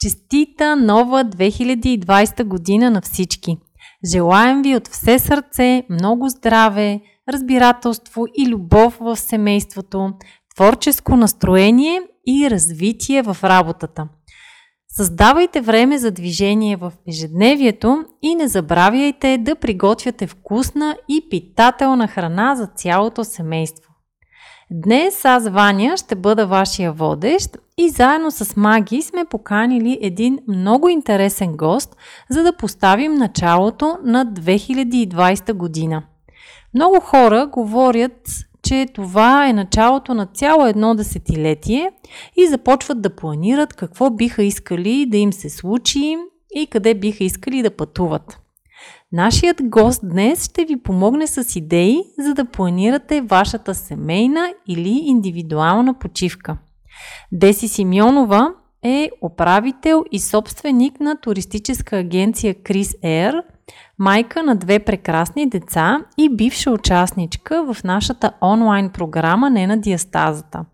Честита нова 2020 година на всички! Желаем ви от все сърце много здраве, разбирателство и любов в семейството, творческо настроение и развитие в работата. Създавайте време за движение в ежедневието и не забравяйте да приготвяте вкусна и питателна храна за цялото семейство. Днес аз, Ваня, ще бъда вашия водещ и заедно с Маги сме поканили един много интересен гост, за да поставим началото на 2020 година. Много хора говорят, че това е началото на цяло едно десетилетие и започват да планират какво биха искали да им се случи и къде биха искали да пътуват. Нашият гост днес ще ви помогне с идеи, за да планирате вашата семейна или индивидуална почивка. Деси Симеонова е управител и собственик на туристическа агенция Крис Air, майка на две прекрасни деца и бивша участничка в нашата онлайн програма Не на диастазата.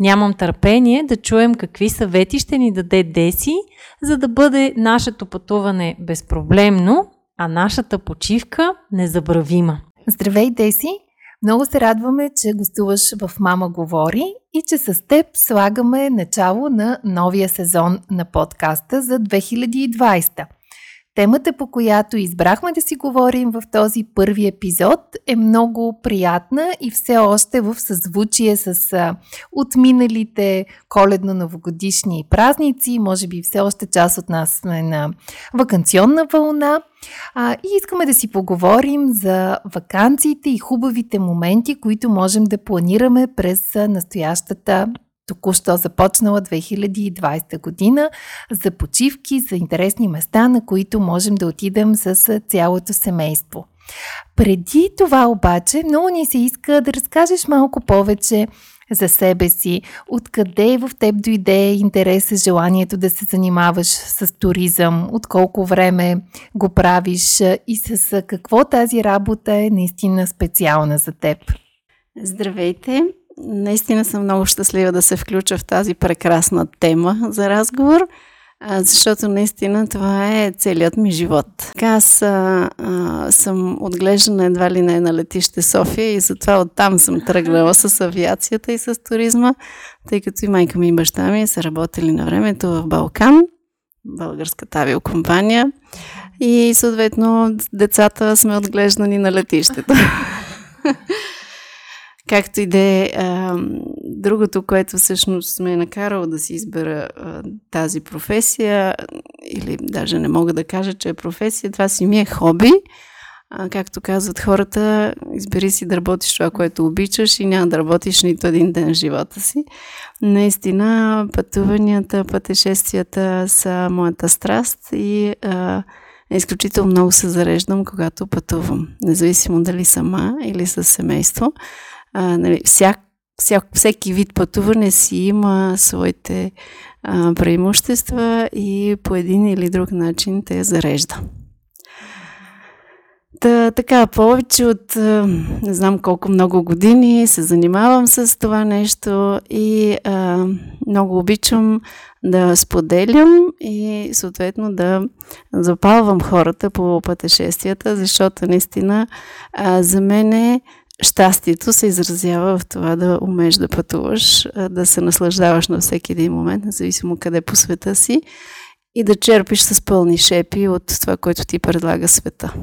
Нямам търпение да чуем какви съвети ще ни даде Деси, за да бъде нашето пътуване безпроблемно а нашата почивка незабравима. Здравей, Деси! Много се радваме, че гостуваш в Мама говори и че с теб слагаме начало на новия сезон на подкаста за 2020. Темата, по която избрахме да си говорим в този първи епизод, е много приятна и все още в съзвучие с отминалите коледно-новогодишни празници. Може би все още част от нас сме на вакансионна вълна. А, и искаме да си поговорим за вакансиите и хубавите моменти, които можем да планираме през настоящата току-що започнала 2020 година за почивки, за интересни места, на които можем да отидем с цялото семейство. Преди това обаче, много ни се иска да разкажеш малко повече за себе си, откъде в теб дойде интереса, желанието да се занимаваш с туризъм, от колко време го правиш и с какво тази работа е наистина специална за теб. Здравейте! Наистина съм много щастлива да се включа в тази прекрасна тема за разговор, защото наистина това е целият ми живот. Така аз а, съм отглеждана едва ли не на летище София и затова оттам съм тръгнала с авиацията и с туризма, тъй като и майка ми и баща ми са работили на времето в Балкан, българската авиокомпания и съответно децата сме отглеждани на летището. Както и да е другото, което всъщност ме е накарало да си избера тази професия, или даже не мога да кажа, че е професия, това си ми е хоби. А, както казват хората, избери си да работиш това, което обичаш и няма да работиш нито един ден в живота си. Наистина, пътуванията, пътешествията са моята страст и а, изключително много се зареждам, когато пътувам. Независимо дали сама или с семейство а, нали, всяк, всяк, всеки вид пътуване си има своите а, преимущества и по един или друг начин те зарежда. Та, така, повече от не знам колко много години се занимавам с това нещо и а, много обичам да споделям и съответно да запалвам хората по пътешествията, защото наистина а, за мен е щастието се изразява в това да умееш да пътуваш, да се наслаждаваш на всеки един момент, независимо къде по света си и да черпиш с пълни шепи от това, което ти предлага света.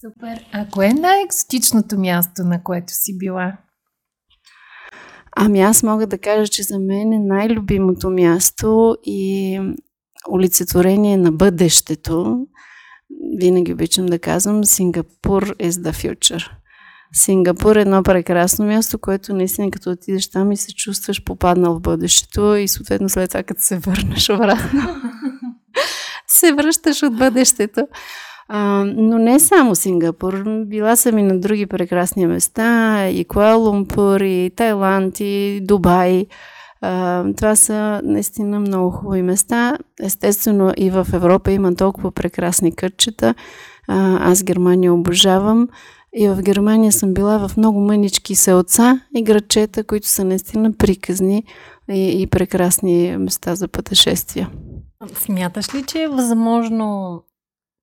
Супер. А кое е най-екзотичното място, на което си била? Ами аз мога да кажа, че за мен е най-любимото място и олицетворение на бъдещето. Винаги обичам да казвам Сингапур is the future. Сингапур е едно прекрасно място, което наистина като отидеш там и се чувстваш попаднал в бъдещето и съответно след това като се върнеш обратно се връщаш от бъдещето. А, но не само Сингапур. Била съм и на други прекрасни места. И Куала Лумпур, и Тайланд, и Дубай. А, това са наистина много хубави места. Естествено и в Европа има толкова прекрасни кътчета. А, аз Германия обожавам. И в Германия съм била в много мънички селца и градчета, които са наистина приказни и, и прекрасни места за пътешествия. Смяташ ли, че е възможно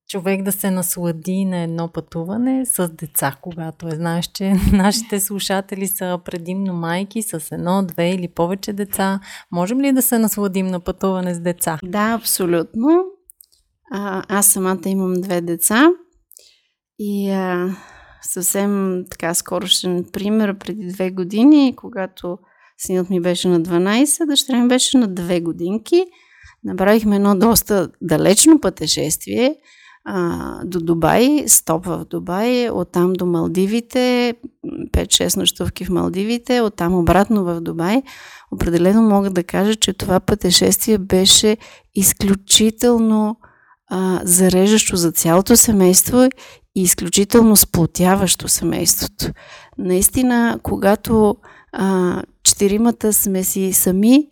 човек да се наслади на едно пътуване с деца, когато е. Знаеш, че нашите слушатели са предимно майки с едно, две или повече деца. Можем ли да се насладим на пътуване с деца? Да, абсолютно. А, аз самата имам две деца и а, съвсем така скорошен пример преди две години, когато синът ми беше на 12, дъщеря ми беше на две годинки. Направихме едно доста далечно пътешествие – а, до Дубай, стоп в Дубай, оттам до Малдивите, 5-6 нощувки в Малдивите, оттам обратно в Дубай. Определено мога да кажа, че това пътешествие беше изключително а, зареждащо за цялото семейство и изключително сплотяващо семейството. Наистина, когато четиримата сме си сами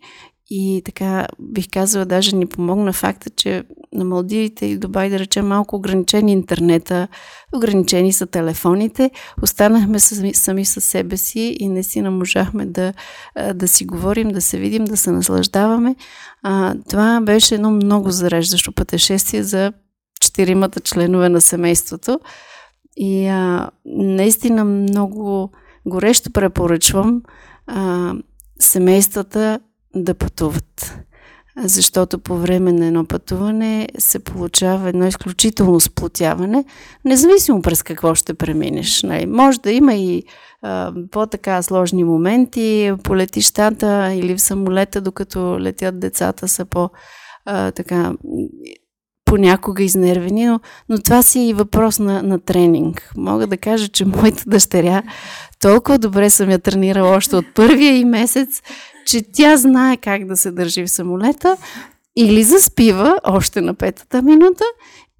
и така бих казала, даже ни помогна факта, че на Малдивите и Дубай, да речем, малко ограничени интернета, ограничени са телефоните. Останахме сами, сами със себе си и не си можахме да, да си говорим, да се видим, да се наслаждаваме. А, това беше едно много зареждащо пътешествие за четиримата членове на семейството. И а, наистина много горещо препоръчвам а, семействата да пътуват. Защото по време на едно пътуване се получава едно изключително сплотяване, независимо през какво ще преминеш. Нали. Може да има и по-така сложни моменти по летищата или в самолета, докато летят децата са по- така понякога изнервени, но, но това си е и въпрос на, на тренинг. Мога да кажа, че моята дъщеря толкова добре съм я тренирала още от първия и месец, че тя знае как да се държи в самолета, или заспива още на петата минута,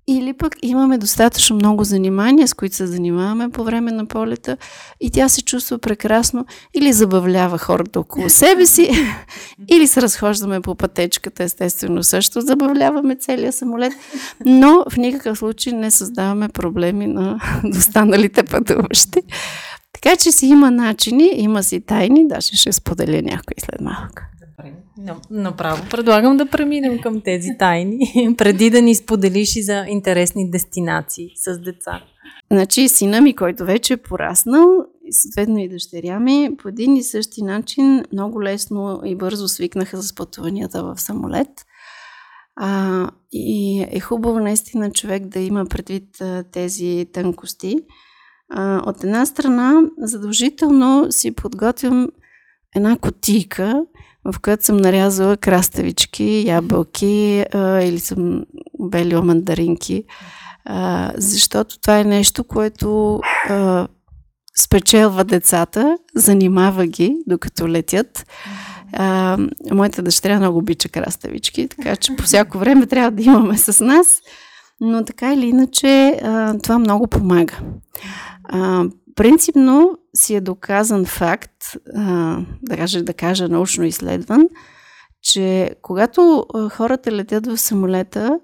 или пък имаме достатъчно много занимания, с които се занимаваме по време на полета и тя се чувства прекрасно или забавлява хората около себе си, или се разхождаме по пътечката, естествено също забавляваме целия самолет, но в никакъв случай не създаваме проблеми на останалите пътуващи. Така че си има начини, има си тайни, даже ще споделя някой след малко. Направо предлагам да преминем към тези тайни, преди да ни споделиш и за интересни дестинации с деца. Значи сина ми, който вече е пораснал, и съответно и дъщеря ми, по един и същи начин много лесно и бързо свикнаха с пътуванията в самолет. А, и е хубаво наистина човек да има предвид тези тънкости. От една страна, задължително си подготвям една котийка, в която съм нарязала краставички, ябълки а, или съм белила мандаринки, а, защото това е нещо, което а, спечелва децата, занимава ги, докато летят. А, моята дъщеря много обича краставички, така че по всяко време трябва да имаме с нас, но така или иначе а, това много помага. А, принципно си е доказан факт, а, да, кажа, да кажа научно изследван, че когато хората летят в самолета,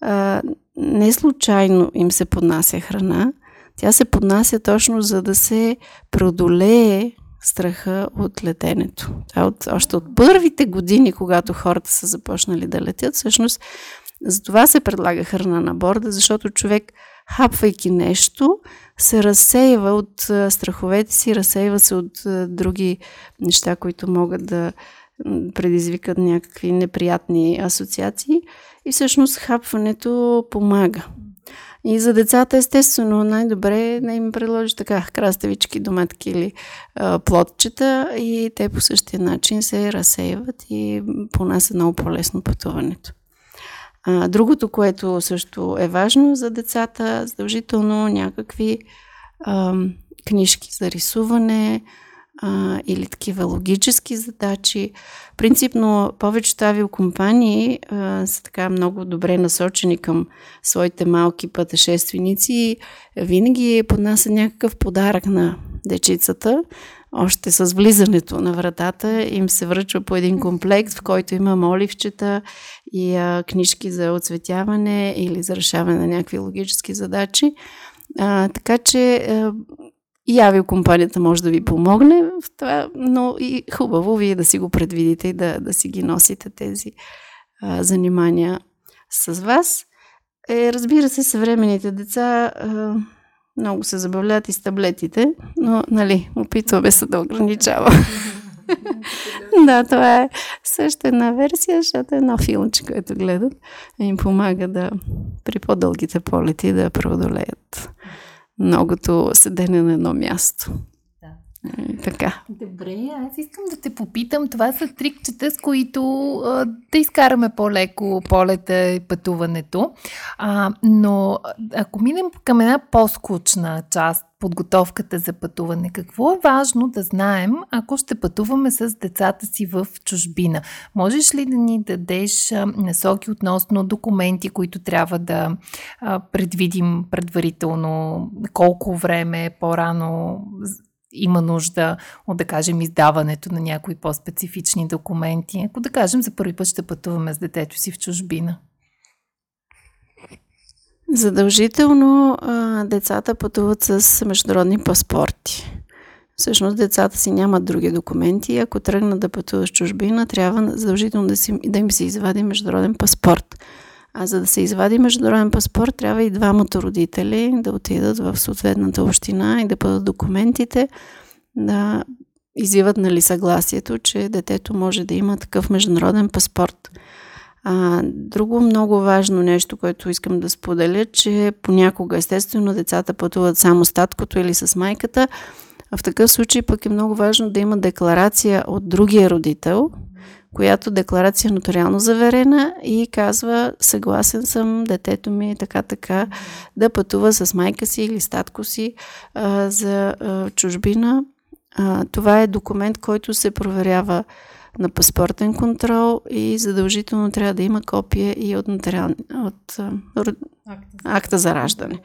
а, не случайно им се поднася храна. Тя се поднася точно за да се преодолее страха от летенето. Това от, още от първите години, когато хората са започнали да летят, всъщност за това се предлага храна на борда, защото човек хапвайки нещо, се разсейва от страховете си, разсейва се от други неща, които могат да предизвикат някакви неприятни асоциации и всъщност хапването помага. И за децата, естествено, най-добре е да им предложиш така краставички, доматки или а, плотчета и те по същия начин се разсейват и понасят много по-лесно пътуването. Другото, което също е важно за децата, задължително някакви книжки за рисуване, или такива логически задачи. Принципно, повечето авиокомпании а, са така много добре насочени към своите малки пътешественици и винаги поднасят някакъв подарък на дечицата. Още с влизането на вратата им се връчва по един комплект, в който има моливчета и а, книжки за оцветяване или за решаване на някакви логически задачи. А, така че а, и авиокомпанията може да ви помогне в това, но и хубаво вие да си го предвидите и да, да си ги носите тези а, занимания с вас. Е, разбира се, съвременните деца а, много се забавляват и с таблетите, но, нали, опитваме се да ограничава. да, това е също една версия, защото е едно филмче, което гледат, им помага да при по-дългите полети да преодолеят многото седене на едно място. И така. Добре, аз искам да те попитам. Това са трикчета, с които а, да изкараме по-леко полета и пътуването. А, но ако минем към една по-скучна част, подготовката за пътуване, какво е важно да знаем, ако ще пътуваме с децата си в чужбина? Можеш ли да ни дадеш насоки относно документи, които трябва да предвидим предварително, колко време по-рано има нужда от, да кажем, издаването на някои по-специфични документи. Ако, да кажем, за първи път ще пътуваме с детето си в чужбина. Задължително а, децата пътуват с международни паспорти. Всъщност децата си нямат други документи. Ако тръгнат да пътуват в чужбина, трябва задължително да, си, да им се извади международен паспорт. А за да се извади международен паспорт, трябва и двамата родители да отидат в съответната община и да бъдат документите, да изиват нали съгласието, че детето може да има такъв международен паспорт. А, друго много важно нещо, което искам да споделя, че понякога, естествено, децата пътуват само с таткото или с майката. В такъв случай пък е много важно да има декларация от другия родител, която декларация е нотариално заверена и казва съгласен съм детето ми е така така да пътува с майка си или с татко си а, за а, чужбина. А, това е документ, който се проверява на паспортен контрол и задължително трябва да има копие и от, нотариал, от а, акта за раждане.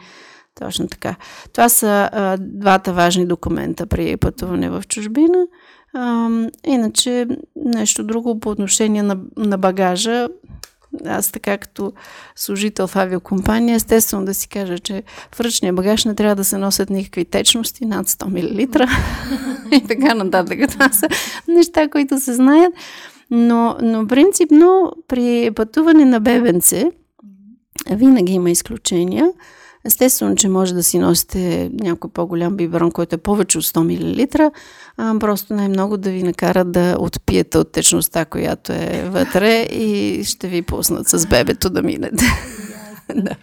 Точно така. Това са а, двата важни документа при пътуване в чужбина. А, иначе нещо друго по отношение на, на багажа. Аз така като служител в авиокомпания, естествено да си кажа, че в ръчния багаж не трябва да се носят никакви течности над 100 мл и така нататък. Това са неща, които се знаят. Но, но принципно при пътуване на бебенце винаги има изключения. Естествено, че може да си носите някой по-голям биберон, който е повече от 100 мл, а, просто най-много да ви накарат да отпиете от течността, която е вътре и ще ви пуснат с бебето да минете. да.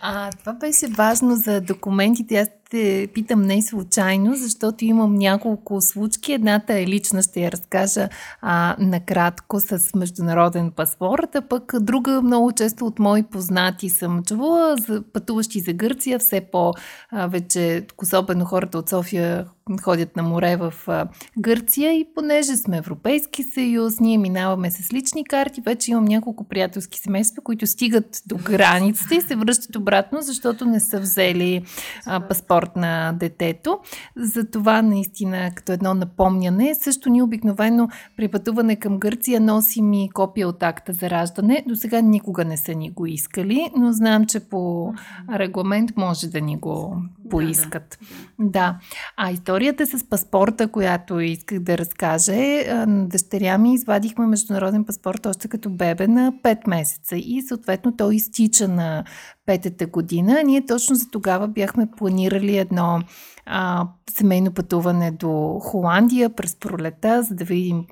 А, това беше важно за документите. Аз те питам не случайно, защото имам няколко случки. Едната е лична, ще я разкажа а, накратко с международен паспорт, а пък друга много често от мои познати съм чувала, за, пътуващи за Гърция, все по а, вече, особено хората от София ходят на море в а, Гърция и понеже сме Европейски съюз, ние минаваме с лични карти, вече имам няколко приятелски семейства, които стигат до границата и се връщат обратно, защото не са взели а, паспорт комфорт на детето. Затова наистина като едно напомняне. Също ни обикновено при пътуване към Гърция носим и копия от акта за раждане. До сега никога не са ни го искали, но знам, че по регламент може да ни го поискат. Да, да. да. А историята с паспорта, която исках да разкажа е, дъщеря ми извадихме международен паспорт още като бебе на 5 месеца и съответно той изтича на петата година. Ние точно за тогава бяхме планирали едно а, семейно пътуване до Холандия през пролета, за да видим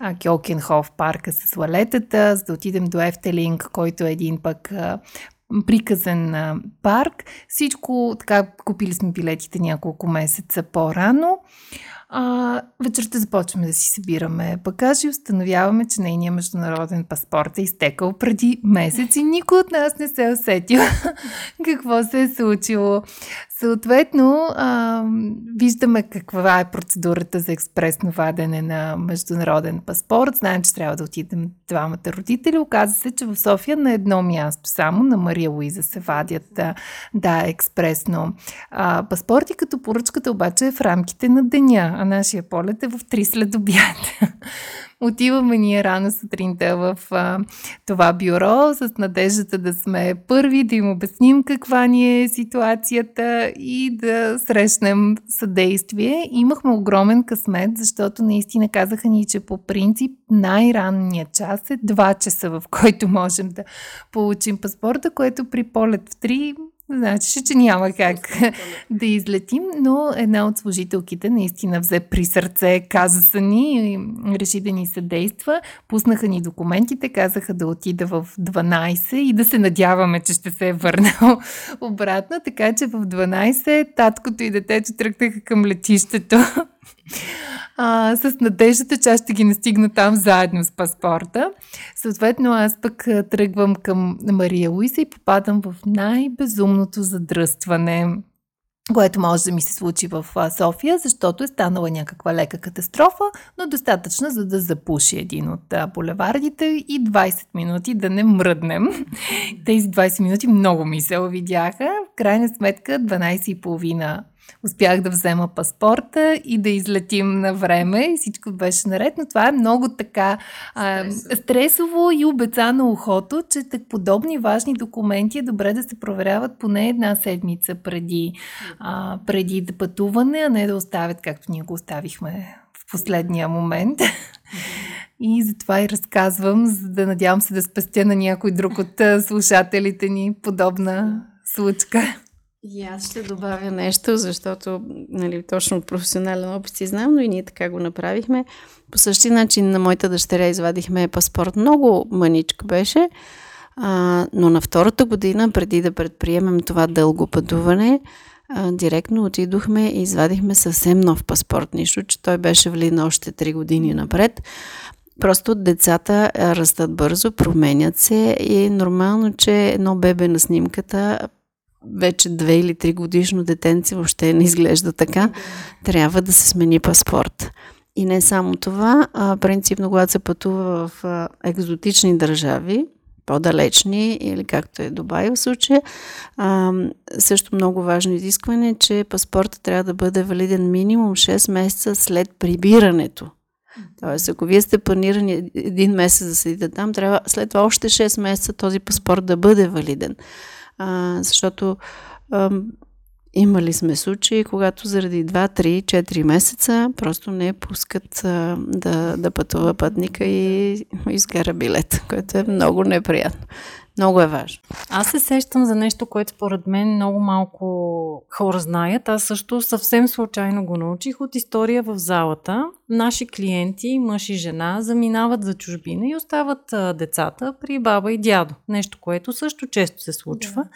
а, Кьокенхоф парка с лалетата, за да отидем до Ефтелинг, който е един пък а, приказен а, парк. Всичко, така, купили сме билетите няколко месеца по-рано. А, вечерта започваме да си събираме багажи и установяваме, че нейният международен паспорт е изтекал преди месец и никой от нас не се е усетил какво се е случило Съответно, а, виждаме каква е процедурата за експресно вадене на международен паспорт. Знаем, че трябва да отидем двамата родители. Оказва се, че в София на едно място, само на Мария Луиза се вадят да, експресно а, паспорти, като поръчката обаче е в рамките на деня, а нашия полет е в 3 след обяд. Отиваме ние рано сутринта в а, това бюро с надеждата да сме първи, да им обясним каква ни е ситуацията и да срещнем съдействие. Имахме огромен късмет, защото наистина казаха ни, че по принцип най-ранният час е 2 часа, в който можем да получим паспорта, което при полет в 3 Значи, че няма как да излетим, но една от служителките наистина взе при сърце каза ни и реши да ни съдейства. Пуснаха ни документите, казаха да отида в 12 и да се надяваме, че ще се е върнал обратно. Така че в 12 таткото и детето тръгнаха към летището а, с надеждата, че аз ще ги настигна там заедно с паспорта. Съответно, аз пък тръгвам към Мария Луиса и попадам в най-безумното задръстване което може да ми се случи в София, защото е станала някаква лека катастрофа, но достатъчно за да запуши един от булевардите и 20 минути да не мръднем. Тези 20 минути много ми се видяха. В крайна сметка 12.30 успях да взема паспорта и да излетим на време и всичко беше наред, но това е много така а, стресово и обеца на ухото, че так подобни важни документи е добре да се проверяват поне една седмица преди, а, преди да пътуване, а не да оставят както ние го оставихме в последния момент. И затова и разказвам, за да надявам се да спестя на някой друг от слушателите ни подобна случка. И аз ще добавя нещо, защото нали, точно от професионален опит си знам, но и ние така го направихме. По същия начин на моята дъщеря извадихме паспорт. Много мъничка беше, а, но на втората година, преди да предприемем това дълго пътуване, а, директно отидохме и извадихме съвсем нов паспорт. Нищо, че той беше валиден още 3 години напред. Просто децата растат бързо, променят се и е нормално, че едно бебе на снимката вече две или три годишно детенце въобще не изглежда така, трябва да се смени паспорт. И не само това, а принципно, когато се пътува в екзотични държави, по-далечни или както е Дубай в случая, а, също много важно изискване е, че паспорта трябва да бъде валиден минимум 6 месеца след прибирането. Тоест, ако вие сте планирани един месец да седите там, трябва след това още 6 месеца този паспорт да бъде валиден а, защото а, имали сме случаи, когато заради 2, 3, 4 месеца просто не пускат а, да, да пътува пътника и изкара билет, което е много неприятно. Много е важно. Аз се сещам за нещо, което според мен много малко хора знаят. Аз също съвсем случайно го научих от история в залата. Наши клиенти, мъж и жена, заминават за чужбина и остават а, децата при баба и дядо. Нещо, което също често се случва. Да.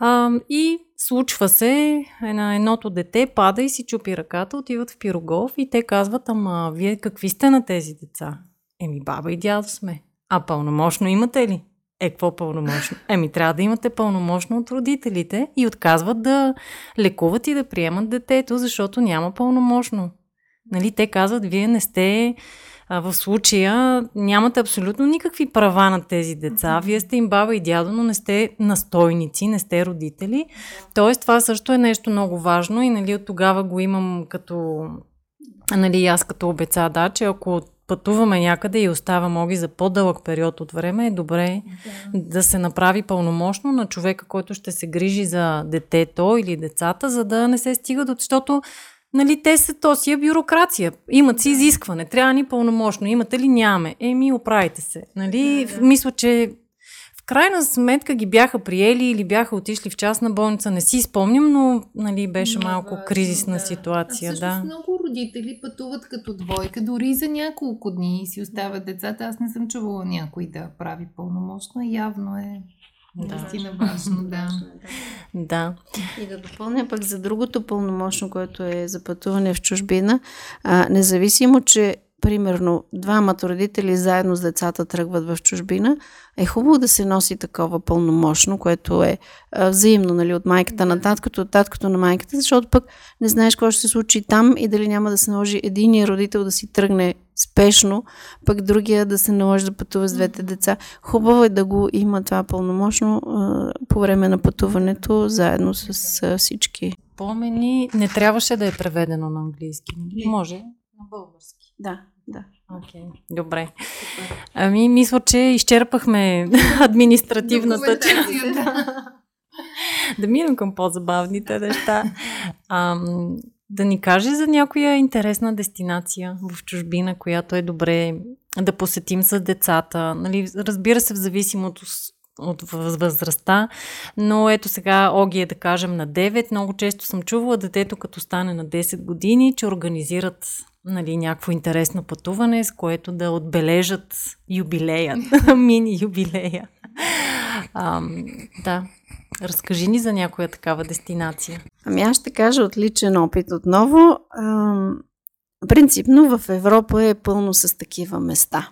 А, и случва се, една, едното дете пада и си чупи ръката, отиват в пирогов и те казват, ама вие какви сте на тези деца? Еми баба и дядо сме. А пълномощно имате ли? Е, какво пълномощно? Еми, трябва да имате пълномощно от родителите и отказват да лекуват и да приемат детето, защото няма пълномощно. Нали, те казват, вие не сте а, в случая, нямате абсолютно никакви права на тези деца. Вие сте им баба и дядо, но не сте настойници, не сте родители. Тоест, това също е нещо много важно и нали, от тогава го имам като нали, аз като обеца, да, че ако пътуваме някъде и остава моги за по-дълъг период от време, е добре да. да се направи пълномощно на човека, който ще се грижи за детето или децата, за да не се стига до... Защото Нали, те са, то си е бюрокрация. Имат си изискване. Трябва ни пълномощно. Имате ли? Нямаме. Еми, оправите се. Нали, да, да. Мисля, че крайна сметка ги бяха приели или бяха отишли в частна болница, не си спомням, но нали, беше много малко кризисна да. ситуация. А да. много родители пътуват като двойка, дори за няколко дни си оставят децата. Аз не съм чувала някой да прави пълномощно. Явно е да. Наистина важно, да. Да. И да допълня пък за другото пълномощно, което е за пътуване в чужбина. А, независимо, че примерно, двамата родители заедно с децата тръгват в чужбина, е хубаво да се носи такова пълномощно, което е а, взаимно, нали, от майката на таткото, от таткото на майката, защото пък не знаеш какво ще се случи там и дали няма да се наложи единия родител да си тръгне спешно, пък другия да се наложи да пътува с двете деца. Хубаво е да го има това пълномощно а, по време на пътуването, заедно с а, всички. Помени, не трябваше да е преведено на английски. Нали? Може на български. Да, да. Окей, okay, добре. Ами, мисля, че изчерпахме административната част. да минем към по-забавните неща. Ам, да ни каже за някоя интересна дестинация в чужбина, която е добре да посетим с децата. Нали, разбира се, в зависимост от възрастта, но ето сега Оги е да кажем на 9. Много често съм чувала детето като стане на 10 години, че организират нали, някакво интересно пътуване, с което да отбележат юбилея, мини юбилея. А, да, разкажи ни за някоя такава дестинация. Ами аз ще кажа от личен опит отново. А, принципно в Европа е пълно с такива места.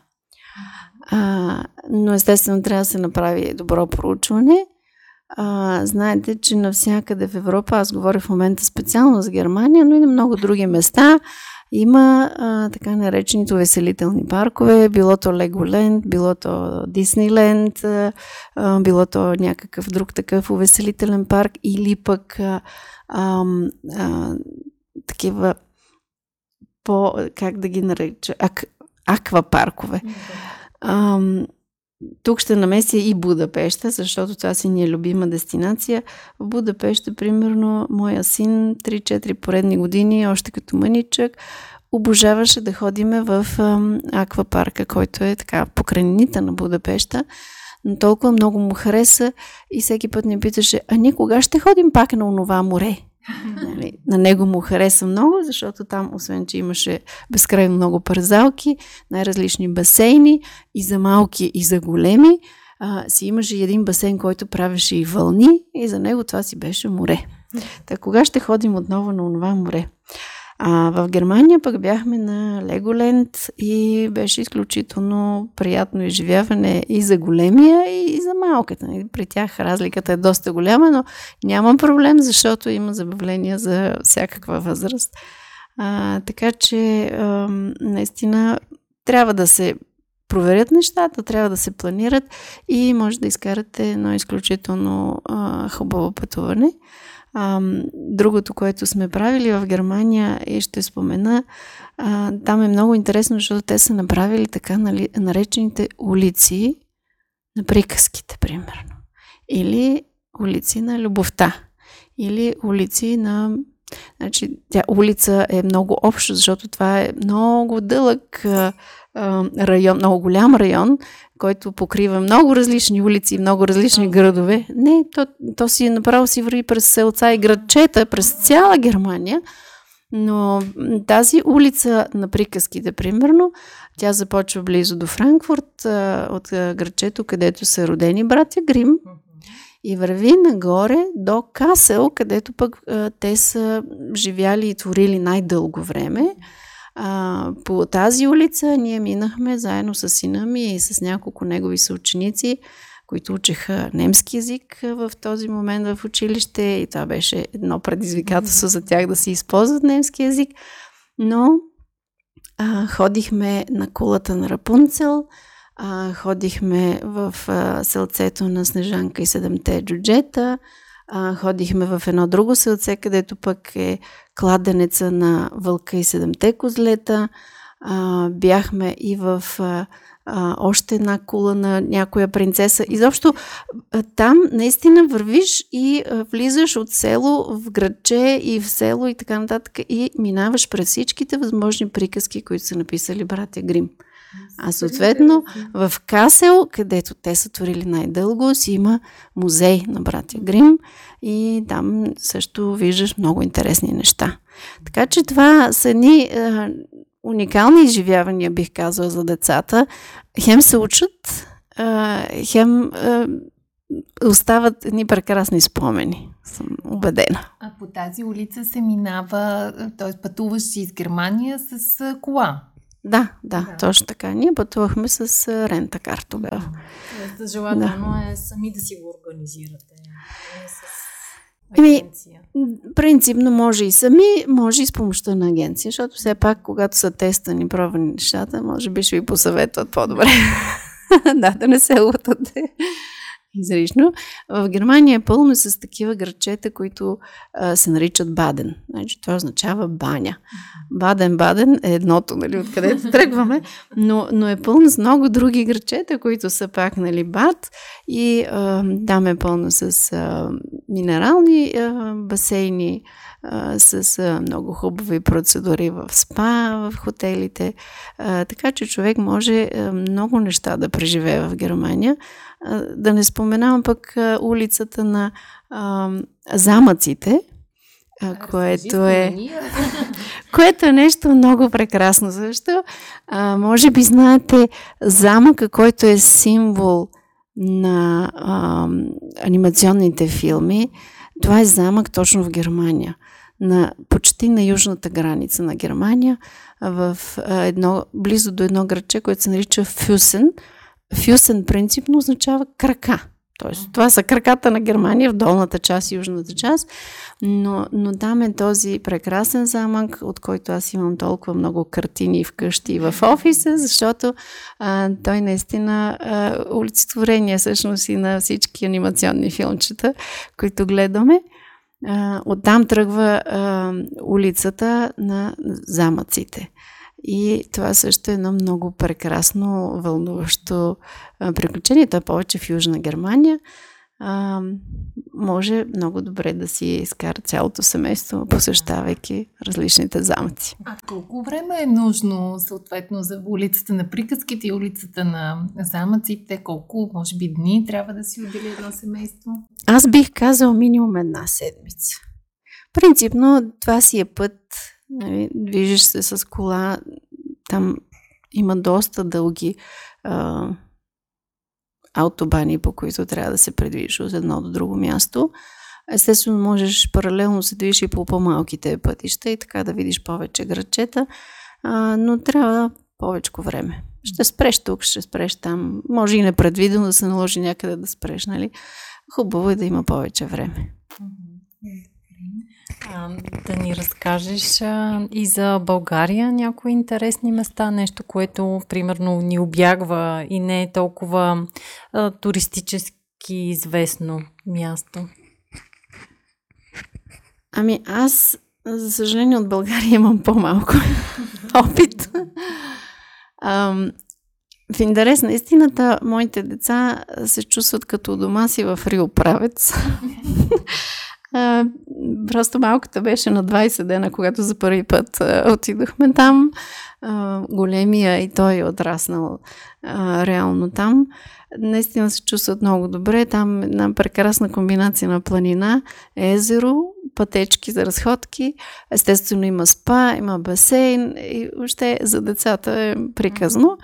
А, но естествено трябва да се направи добро проучване. А, знаете, че навсякъде в Европа, аз говоря в момента специално за Германия, но и на много други места, има а, така наречените увеселителни паркове, било то Леголенд, било то Диснейленд, а, било то някакъв друг такъв увеселителен парк или пък а, а, а, такива по, как да ги нареча, ак, аквапаркове. А, тук ще намеся и Будапеща, защото това си ни е любима дестинация. В Будапеща, примерно, моя син 3-4 поредни години, още като мъничък, обожаваше да ходиме в аквапарка, който е така покрайнините на Будапеща. Но толкова много му хареса и всеки път ни питаше, а ние кога ще ходим пак на онова море? Нали, на него му хареса много, защото там, освен, че имаше безкрайно много парзалки, най-различни басейни, и за малки, и за големи, а, си имаше един басейн, който правеше и вълни, и за него това си беше море. Та кога ще ходим отново на това море? А в Германия пък бяхме на Леголенд и беше изключително приятно изживяване и за големия, и за малката. При тях разликата е доста голяма, но няма проблем, защото има забавления за всякаква възраст. А, така че а, наистина трябва да се проверят нещата, трябва да се планират и може да изкарате едно изключително а, хубаво пътуване. А, другото, което сме правили в Германия и ще спомена, а, там е много интересно, защото те са направили така нали, наречените улици на приказките, примерно. Или улици на любовта. Или улици на Значи, тя улица е много общо, защото това е много дълъг а, район, много голям район, който покрива много различни улици, много различни градове. Не, то, то си направо си върви през селца и градчета, през цяла Германия. Но тази улица на приказките, примерно, тя започва близо до Франкфурт, от градчето, където са родени братя Грим. И върви нагоре до Касел, където пък те са живяли и творили най-дълго време. А, по тази улица ние минахме заедно с сина ми и с няколко негови съученици, които учеха немски язик в този момент в училище и това беше едно предизвикателство за тях да си използват немски язик. Но а, ходихме на кулата на Рапунцел, а, ходихме в а, селцето на Снежанка и седемте джуджета, а, ходихме в едно друго селце, където пък е кладенеца на вълка и седемте козлета. А, бяхме и в а, а, още една кула на някоя принцеса. Изобщо там наистина вървиш и влизаш от село в градче и в село и така нататък и минаваш през всичките възможни приказки, които са написали братя Грим. А съответно в Касел, където те са творили най-дълго, си има музей на братя Грим и там също виждаш много интересни неща. Така че това са едни е, уникални изживявания, бих казала, за децата. Хем се учат, е, хем е, остават едни прекрасни спомени, съм убедена. А по тази улица се минава, т.е. пътуваш из Германия с кола? Да, да, да, точно така. Ние пътувахме с рента кар тогава. Тоест, желателно да. е сами да си го организирате. Еми, принципно може и сами, може и с помощта на агенция, защото все пак, когато са тестани, пробвани нещата, може би ще ви посъветват по-добре. да, да не се лутате изрично. В Германия е пълно с такива градчета, които а, се наричат Баден. Значи, това означава баня. Баден-Баден е едното, нали, откъдето тръгваме, но, но е пълно с много други градчета, които са пак, нали, бад и а, там е пълно с а, минерални а, басейни, а, с а, много хубави процедури в спа, в хотелите. А, така че човек може а, много неща да преживее в Германия. А, да не споменавам пък а, улицата на а, замъците, а, което е, което е нещо много прекрасно. Защо? А, може би знаете замъка, който е символ на а, анимационните филми. Това е замък точно в Германия на, почти на южната граница на Германия, в едно, близо до едно градче, което се нарича Фюсен. Фюсен принципно означава крака. Тоест, това са краката на Германия в долната част и южната част, но, но там е този прекрасен замък, от който аз имам толкова много картини вкъщи и в офиса, защото а, той наистина а, олицетворение всъщност и на всички анимационни филмчета, които гледаме. А, оттам тръгва а, улицата на замъците. И това също е едно много прекрасно, вълнуващо приключение. То е повече в Южна Германия. А, може много добре да си изкара цялото семейство, посещавайки различните замъци. А колко време е нужно, съответно, за улицата на приказките и улицата на замъците? Колко, може би, дни трябва да си отдели едно семейство? Аз бих казал минимум една седмица. Принципно това си е път, нали, движиш се с кола, там има доста дълги а, автобани, по които трябва да се предвижиш от едно до друго място. Естествено, можеш паралелно се движиш и по по-малките пътища и така да видиш повече градчета, а, но трябва повече време. Ще спреш тук, ще спреш там. Може и непредвидено да се наложи някъде да спреш, нали? Хубаво е да има повече време. Да ни разкажеш а, и за България някои интересни места, нещо, което примерно ни обягва и не е толкова а, туристически известно място. Ами аз, за съжаление, от България имам по-малко опит. Ам, в интерес на истината, моите деца се чувстват като дома си в Рио Правец. А, просто малката беше на 20 дена, когато за първи път а, отидохме там. А, големия и той е отраснал а, реално там. Наистина се чувстват много добре. Там една прекрасна комбинация на планина, езеро, пътечки за разходки. Естествено има спа, има басейн и въобще за децата е приказно.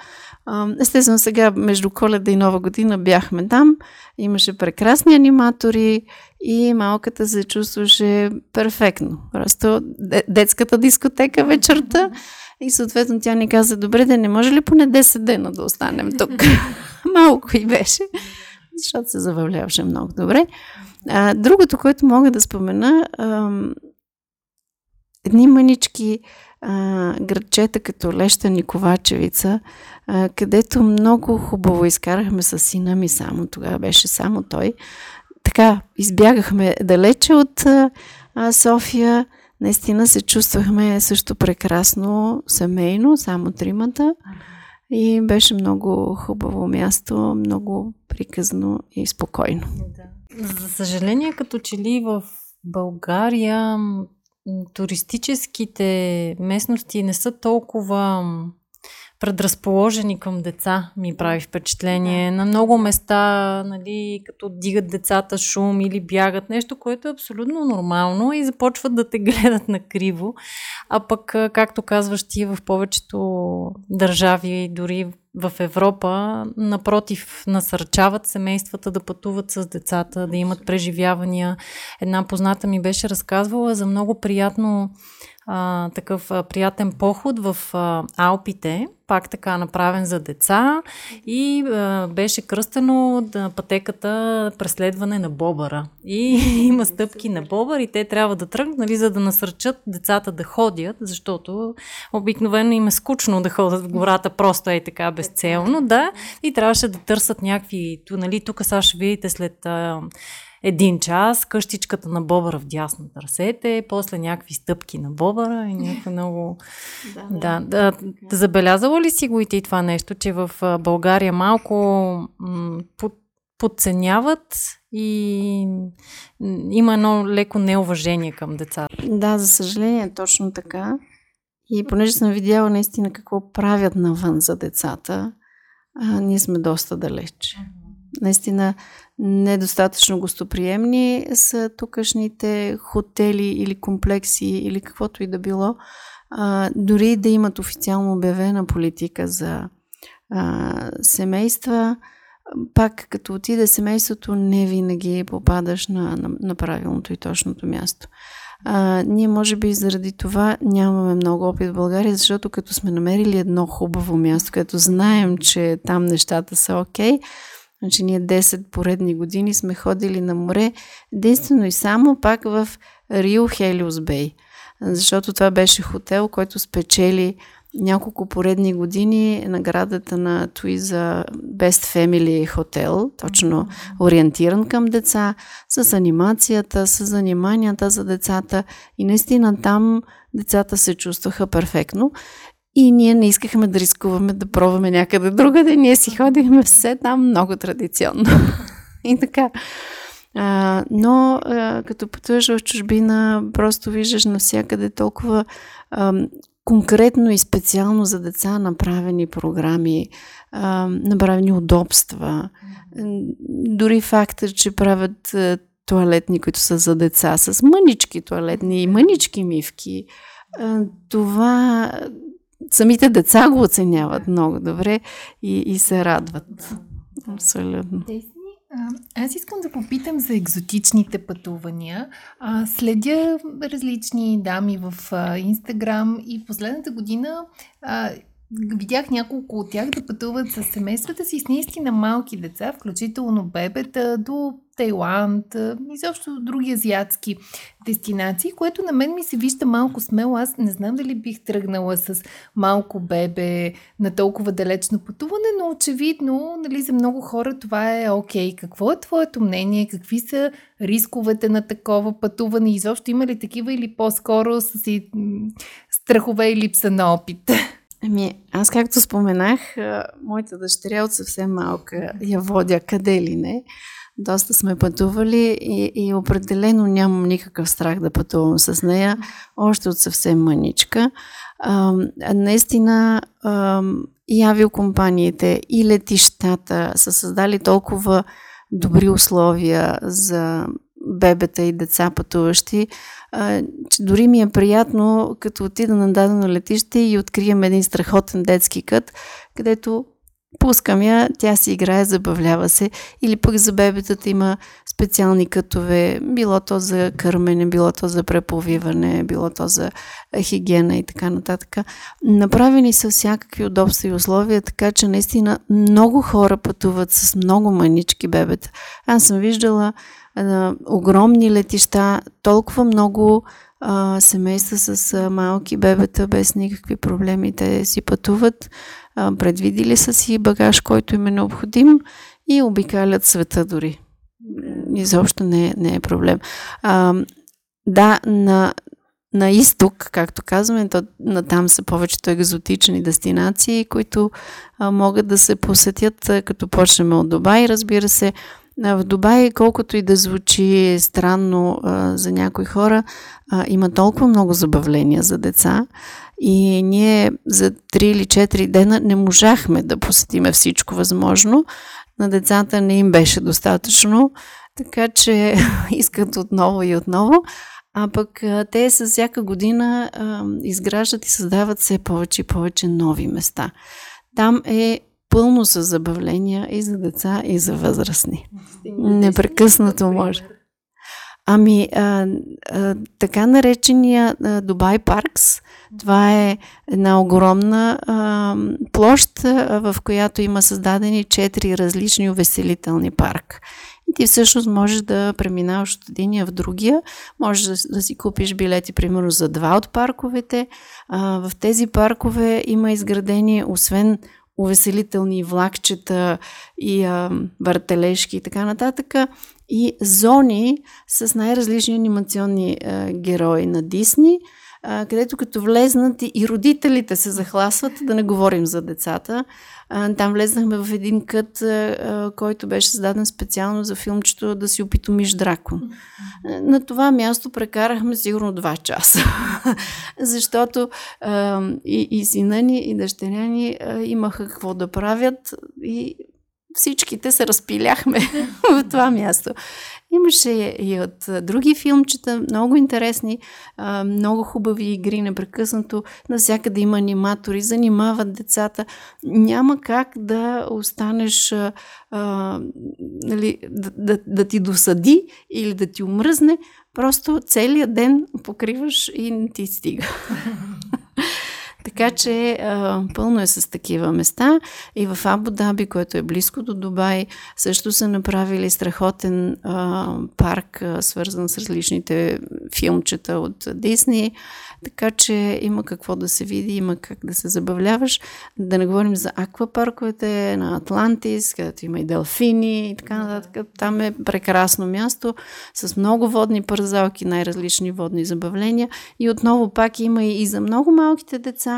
Естествено сега между коледа и нова година бяхме там. Имаше прекрасни аниматори и малката се чувстваше перфектно. Просто детската дискотека вечерта. И съответно тя ни каза, добре, да не може ли поне 10 дена да останем тук? Малко и беше, защото се забавляваше много добре. А, другото, което мога да спомена, а, едни мънички градчета като Леща Никовачевица, а, където много хубаво изкарахме с сина ми само, тогава беше само той. Така, избягахме далече от а, София, наистина се чувствахме също прекрасно семейно, само тримата. И беше много хубаво място, много приказно и спокойно. Да. За съжаление, като че ли в България туристическите местности не са толкова предразположени към деца, ми прави впечатление. На много места, нали, като дигат децата шум или бягат, нещо, което е абсолютно нормално и започват да те гледат на криво. А пък, както казваш ти, в повечето държави, дори в Европа, напротив, насърчават семействата да пътуват с децата, да имат преживявания. Една позната ми беше разказвала за много приятно а, такъв а, приятен поход в а, Алпите, пак така направен за деца и а, беше кръстено да, пътеката преследване на бобъра. И има стъпки на бобър и те трябва да тръгнат, нали, за да насърчат децата да ходят, защото обикновено им е скучно да ходят в гората просто е така безцелно, да, и трябваше да търсят някакви, нали, тук сега ще видите след а, един час, къщичката на бобъра в дясно търсете, после някакви стъпки на бобъра и някакво много... да, да, да, забелязала ли си го и ти това нещо, че в България малко м- под, подценяват и има едно леко неуважение към децата? Да, за съжаление, точно така. И понеже съм видяла наистина какво правят навън за децата, а, ние сме доста далеч. Наистина недостатъчно гостоприемни са тукашните хотели или комплекси или каквото и да било. А, дори да имат официално обявена политика за а, семейства, пак като отиде семейството, не винаги попадаш на, на, на правилното и точното място. А, ние може би заради това нямаме много опит в България, защото като сме намерили едно хубаво място, като знаем, че там нещата са окей, okay, Значи ние 10 поредни години сме ходили на море, единствено и само пак в Рио Хелиус Бей. Защото това беше хотел, който спечели няколко поредни години наградата на Туи за Best Family Hotel, точно ориентиран към деца, с анимацията, с заниманията за децата и наистина там децата се чувстваха перфектно. И ние не искахме да рискуваме да пробваме някъде другаде. Ние си ходихме все там много традиционно. и така. А, но а, като пътуваш в чужбина, просто виждаш навсякъде толкова а, конкретно и специално за деца направени програми, а, направени удобства. Дори факта, че правят а, туалетни, които са за деца, с мънички туалетни и мънички мивки. А, това самите деца го оценяват много добре и, и се радват. Абсолютно. Аз искам да попитам за екзотичните пътувания. А, следя различни дами в Инстаграм и последната година а, видях няколко от тях да пътуват с семействата си с наистина малки деца, включително бебета, до Тайланд, и защо други азиатски дестинации, което на мен ми се вижда малко смело. Аз не знам дали бих тръгнала с малко бебе на толкова далечно пътуване, но очевидно нали, за много хора това е окей. Okay. Какво е твоето мнение? Какви са рисковете на такова пътуване? Изобщо има ли такива или по-скоро с и страхове и липса на опит? Ами, аз както споменах, моята дъщеря от съвсем малка я водя къде ли не. Доста сме пътували и, и определено нямам никакъв страх да пътувам с нея, още от съвсем мъничка. А, наистина и авиокомпаниите, и летищата са създали толкова добри условия за бебета и деца пътуващи, а, че дори ми е приятно, като отида на дадено летище и открием един страхотен детски кът, където пускам я, тя си играе, забавлява се. Или пък за бебетата има специални кътове, било то за кърмене, било то за преповиване, било то за хигиена и така нататък. Направени са всякакви удобства и условия, така че наистина много хора пътуват с много манички бебета. Аз съм виждала на огромни летища, толкова много а, семейства с а, малки бебета без никакви проблеми. Те си пътуват, а, предвидили са си багаж, който им е необходим и обикалят света дори. Изобщо не, не е проблем. А, да, на, на изток, както казваме, то, на там са повечето екзотични дестинации, които а, могат да се посетят, като почнем от Дубай, разбира се, в Дубай, колкото и да звучи странно за някои хора, има толкова много забавления за деца и ние за 3 или 4 дена не можахме да посетиме всичко възможно. На децата не им беше достатъчно, така че искат отново и отново. А пък те с всяка година изграждат и създават все повече и повече нови места. Там е пълно с забавления и за деца, и за възрастни. Непрекъснато може. Ами, а, а, така наречения а, Дубай Паркс, това е една огромна а, площ, а, в която има създадени четири различни увеселителни парк. И ти всъщност можеш да преминаваш от единия в другия. Можеш да, да си купиш билети, примерно, за два от парковете. А, в тези паркове има изградени, освен увеселителни влакчета и а, въртележки и така нататък, и зони с най-различни анимационни а, герои на Дисни, където като влезнат и, родителите се захласват, да не говорим за децата. Там влезнахме в един кът, който беше създаден специално за филмчето да си опитомиш дракон. На това място прекарахме сигурно два часа, защото и, и сина ни, и дъщеря ни имаха какво да правят и всичките се разпиляхме в това място. Имаше и от други филмчета, много интересни, много хубави игри, непрекъснато. Навсякъде има аниматори, занимават децата. Няма как да останеш, а, нали, да, да, да ти досади или да ти умръзне. Просто целият ден покриваш и не ти стига. Така че а, пълно е с такива места. И в Абу Даби, което е близко до Дубай, също са направили страхотен а, парк, а, свързан с различните филмчета от Дисни. Така че има какво да се види, има как да се забавляваш. Да не говорим за аквапарковете на Атлантис, където има и делфини и така нататък. Там е прекрасно място с много водни парзалки, най-различни водни забавления. И отново пак има и за много малките деца,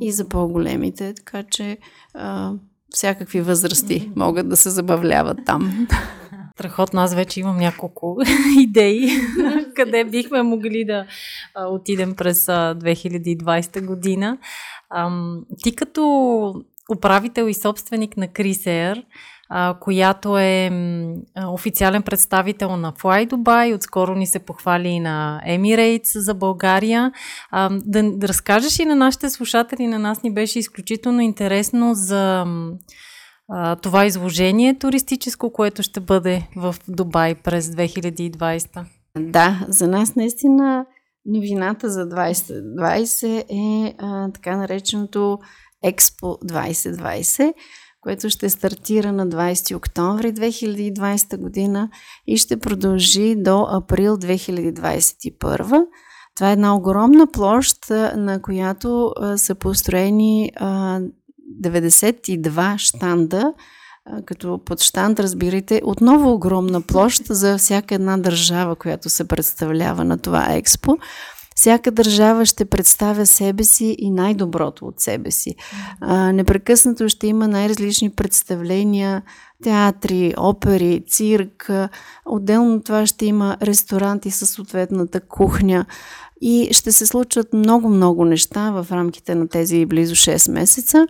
и за по-големите. Така че а, всякакви възрасти могат да се забавляват там. Страхотно, аз вече имам няколко идеи, къде бихме могли да отидем през а, 2020 година. Ти като управител и собственик на Крисер, която е официален представител на Fly Dubai. Отскоро ни се похвали и на Emirates за България. Да, да разкажеш и на нашите слушатели, на нас ни беше изключително интересно за това изложение туристическо, което ще бъде в Дубай през 2020. Да, за нас наистина новината за 2020 е а, така нареченото Експо 2020, което ще стартира на 20 октомври 2020 година и ще продължи до април 2021. Това е една огромна площ, на която са построени 92 штанда, като под штанд, разбирайте, отново огромна площ за всяка една държава, която се представлява на това експо. Всяка държава ще представя себе си и най-доброто от себе си. А, непрекъснато ще има най-различни представления, театри, опери, цирк. Отделно това ще има ресторанти със съответната кухня. И ще се случват много-много неща в рамките на тези близо 6 месеца.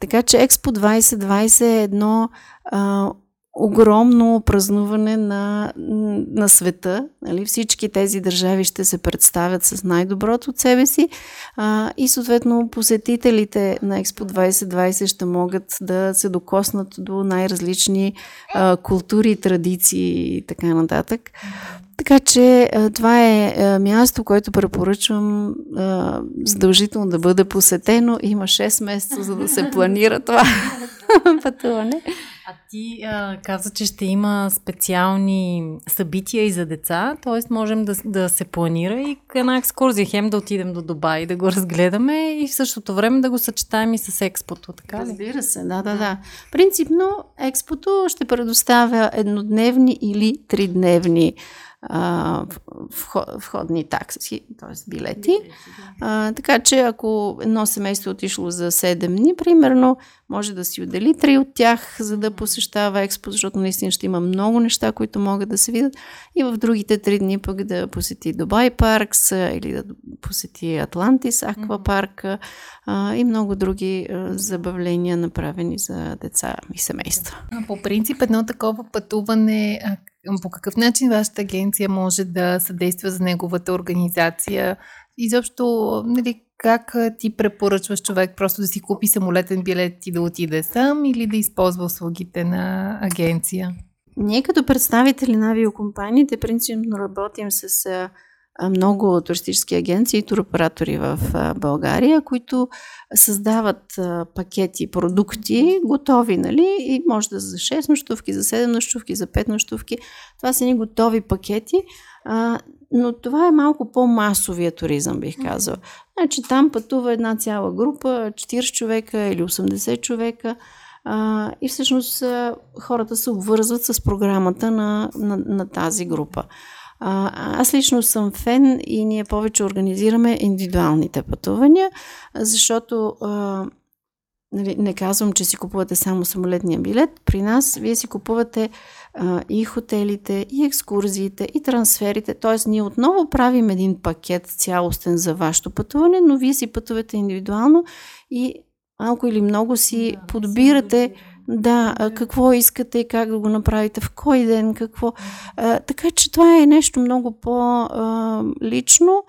Така че Експо 2020 е едно а, огромно празнуване на, на света. Нали? Всички тези държави ще се представят с най-доброто от себе си а, и съответно посетителите на Експо 2020 ще могат да се докоснат до най-различни а, култури, традиции и така нататък. Така че това е място, което препоръчвам задължително да бъде посетено. Има 6 месеца, за да се планира това пътуване. А ти а, каза, че ще има специални събития и за деца, т.е. можем да, да се планира и една екскурзия, хем да отидем до Дубай, да го разгледаме и в същото време да го съчетаем и с експото, така ли? Разбира се, да, да, да. Принципно експото ще предоставя еднодневни или тридневни а, входни такси, т.е. билети. А, така че ако едно семейство е отишло за 7 дни, примерно, може да си отдели 3 от тях, за да посещава експо, защото наистина ще има много неща, които могат да се видят. И в другите 3 дни пък да посети Дубай Паркс или да посети Атлантис Аквапарк а, и много други а, забавления, направени за деца и семейства. По принцип, едно такова пътуване по какъв начин вашата агенция може да съдейства за неговата организация? Изобщо, нали, как ти препоръчваш човек просто да си купи самолетен билет и да отиде сам или да използва услугите на агенция? ние като представители на авиокомпаниите принципно работим с много туристически агенции и туроператори в България, които създават пакети продукти, готови, нали? И може да за 6 нощувки, за 7 нощувки, за 5 нощувки. Това са ни готови пакети, но това е малко по-масовия туризъм, бих казала. Значи там пътува една цяла група, 40 човека или 80 човека. А, и всъщност хората се обвързват с програмата на, на, на тази група. А, аз лично съм фен и ние повече организираме индивидуалните пътувания, защото а, нали, не казвам, че си купувате само самолетния билет. При нас вие си купувате а, и хотелите, и екскурзиите, и трансферите. Т.е. ние отново правим един пакет цялостен за вашето пътуване, но вие си пътувате индивидуално и малко или много си да, подбирате да, какво искате и как да го направите, в кой ден, какво. А, така че това е нещо много по-лично,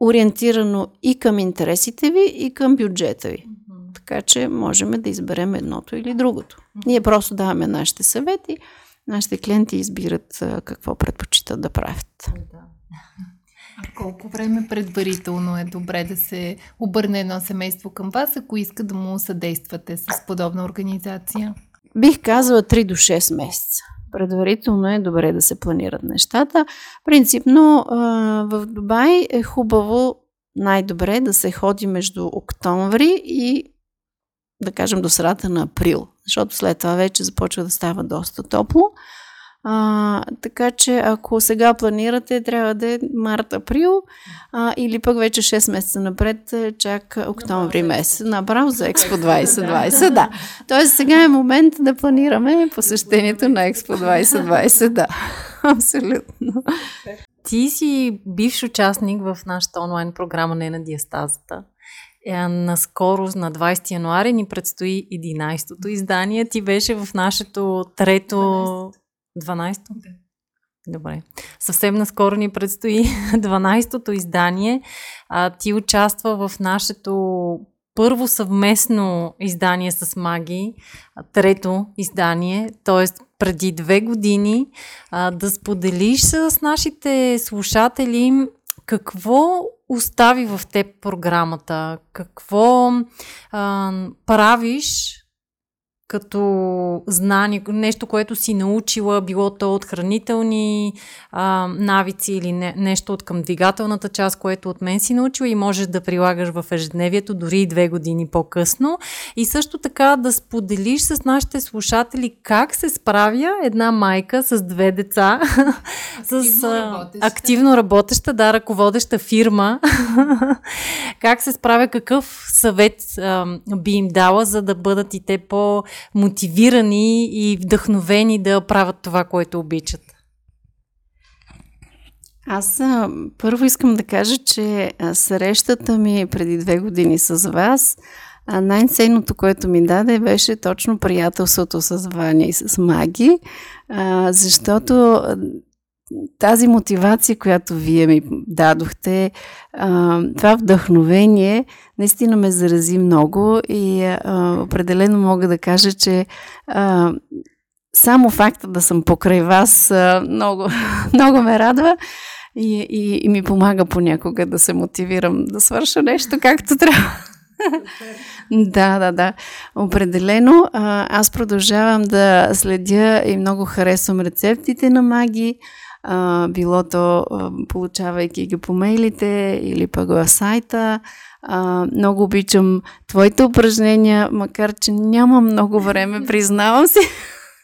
ориентирано и към интересите ви, и към бюджета ви. Така че можем да изберем едното или другото. Ние просто даваме нашите съвети, нашите клиенти избират какво предпочитат да правят. Да. А колко време предварително е добре да се обърне едно семейство към вас, ако иска да му съдействате с подобна организация? Бих казала 3 до 6 месеца. Предварително е добре да се планират нещата. Принципно в Дубай е хубаво най-добре да се ходи между октомври и да кажем до средата на април, защото след това вече започва да става доста топло. А, така че ако сега планирате, трябва да е март-април а, или пък вече 6 месеца напред, е, чак октомври месец. Направо за Експо 2020, да. Тоест сега е момент да планираме посещението на Експо 2020, да. Абсолютно. Ти си бивш участник в нашата онлайн програма Не на диастазата. Е, наскоро, на 20 януари, ни предстои 11-то издание. Ти беше в нашето трето 12-то? Да. Добре. Съвсем наскоро ни предстои 12-то издание. А, ти участва в нашето първо съвместно издание с Маги, трето издание, т.е. преди две години, а, да споделиш с нашите слушатели какво остави в теб програмата, какво а, правиш като знание, нещо, което си научила, било то от хранителни а, навици или не, нещо от към двигателната част, което от мен си научила и можеш да прилагаш в ежедневието дори и две години по-късно. И също така да споделиш с нашите слушатели как се справя една майка с две деца, активно с работеща. активно работеща, да, ръководеща фирма, как се справя, какъв съвет а, би им дала, за да бъдат и те по мотивирани и вдъхновени да правят това, което обичат? Аз първо искам да кажа, че срещата ми преди две години с вас, а най-ценното, което ми даде, беше точно приятелството с Ваня и с Маги, защото тази мотивация, която вие ми дадохте, това вдъхновение наистина ме зарази много и определено мога да кажа, че само факта да съм покрай вас много, много ме радва и, и, и ми помага понякога да се мотивирам да свърша нещо както трябва. да, да, да. Определено. Аз продължавам да следя и много харесвам рецептите на маги а, било то а, получавайки ги по мейлите или пък в сайта. А, много обичам твоите упражнения, макар че няма много време, признавам си.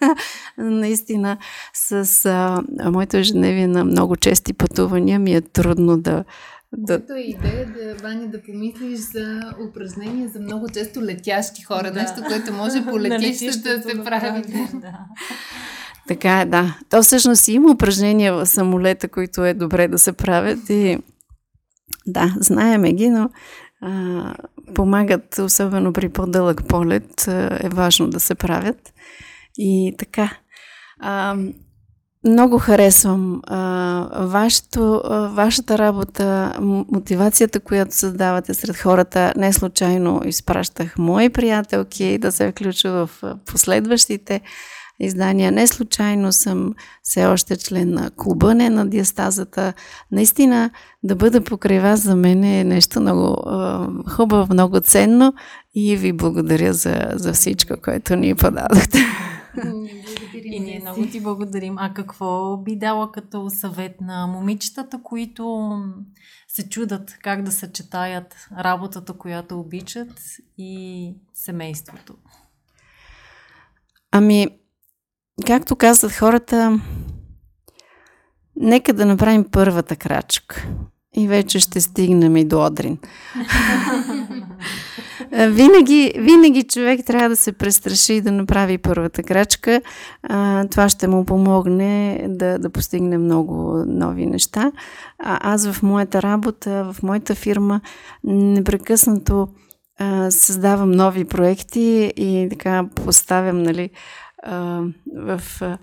Наистина, с а, моето ежедневие на много чести пътувания ми е трудно да, да... Което е идея да, Ваня, да помислиш за упражнения за много често летящи хора. Да. Нещо, което може по летищата да се прави. Да. Така е, да. То всъщност има упражнения в самолета, които е добре да се правят и да, знаеме ги, но а, помагат, особено при по-дълъг полет, е важно да се правят. И така. А, много харесвам а, вашето, а, вашата работа, мотивацията, която създавате сред хората. Не случайно изпращах мои приятелки да се включва в последващите издания. Не случайно съм все още член на клуба, не на диастазата. Наистина да бъда покрай вас за мен е нещо много е, хубаво, много ценно и ви благодаря за, за всичко, което ни подадохте. И ние много ти благодарим. А какво би дала като съвет на момичетата, които се чудат как да съчетаят работата, която обичат и семейството? Ами, както казват хората, нека да направим първата крачка. И вече ще стигнем и до Одрин. винаги, винаги човек трябва да се престраши и да направи първата крачка. А, това ще му помогне да, да постигне много нови неща. А, аз в моята работа, в моята фирма, непрекъснато а, създавам нови проекти и така поставям нали, в. А,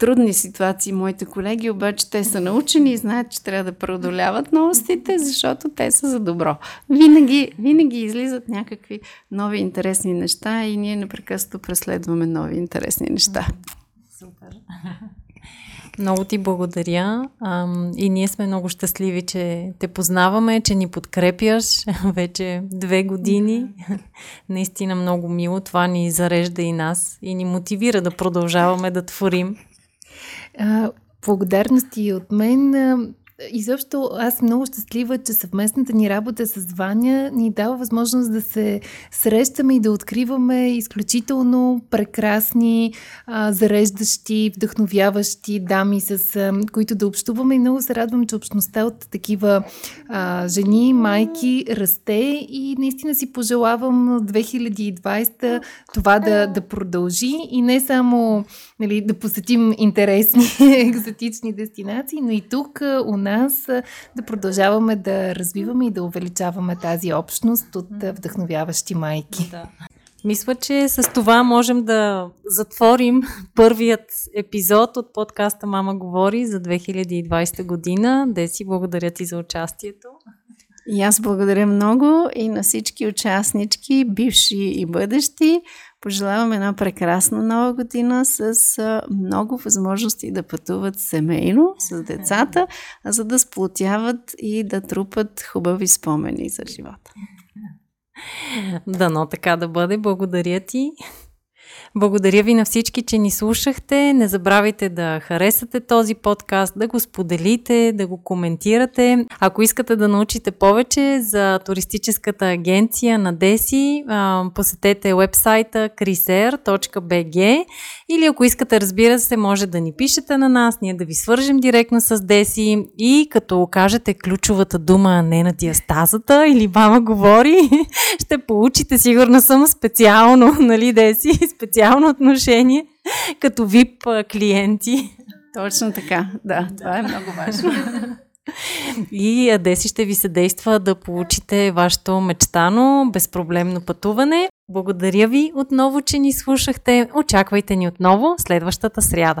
трудни ситуации моите колеги, обаче те са научени и знаят, че трябва да преодоляват новостите, защото те са за добро. Винаги, винаги излизат някакви нови интересни неща и ние непрекъснато преследваме нови интересни неща. Супер. Много ти благодаря и ние сме много щастливи, че те познаваме, че ни подкрепяш вече две години. Наистина много мило. Това ни зарежда и нас и ни мотивира да продължаваме да творим. А, благодарности от мен. Изобщо аз съм много щастлива, че съвместната ни работа с Ваня ни дава възможност да се срещаме и да откриваме изключително прекрасни, а, зареждащи, вдъхновяващи дами, с а, които да общуваме. И много се радвам, че общността от такива а, жени, майки расте и наистина си пожелавам 2020 това да, да продължи и не само нали, да посетим интересни екзотични дестинации, но и тук у нас нас да продължаваме да развиваме и да увеличаваме тази общност от вдъхновяващи майки. Да. Мисля, че с това можем да затворим първият епизод от подкаста Мама говори за 2020 година. Деси, благодаря ти за участието. И аз благодаря много и на всички участнички, бивши и бъдещи. Пожелавам една прекрасна нова година с много възможности да пътуват семейно с децата, за да сплотяват и да трупат хубави спомени за живота. Дано така да бъде. Благодаря ти. Благодаря ви на всички, че ни слушахте. Не забравяйте да харесате този подкаст, да го споделите, да го коментирате. Ако искате да научите повече за туристическата агенция на Деси, посетете вебсайта criser.bg или ако искате, разбира се, може да ни пишете на нас, ние да ви свържем директно с Деси и като кажете ключовата дума не на диастазата или мама говори, ще получите, сигурно съм, специално, нали Деси, специално отношение като вип клиенти. Точно така, да, това е много важно. И Деси ще ви съдейства да получите вашето мечтано, безпроблемно пътуване. Благодаря ви отново, че ни слушахте. Очаквайте ни отново следващата сряда.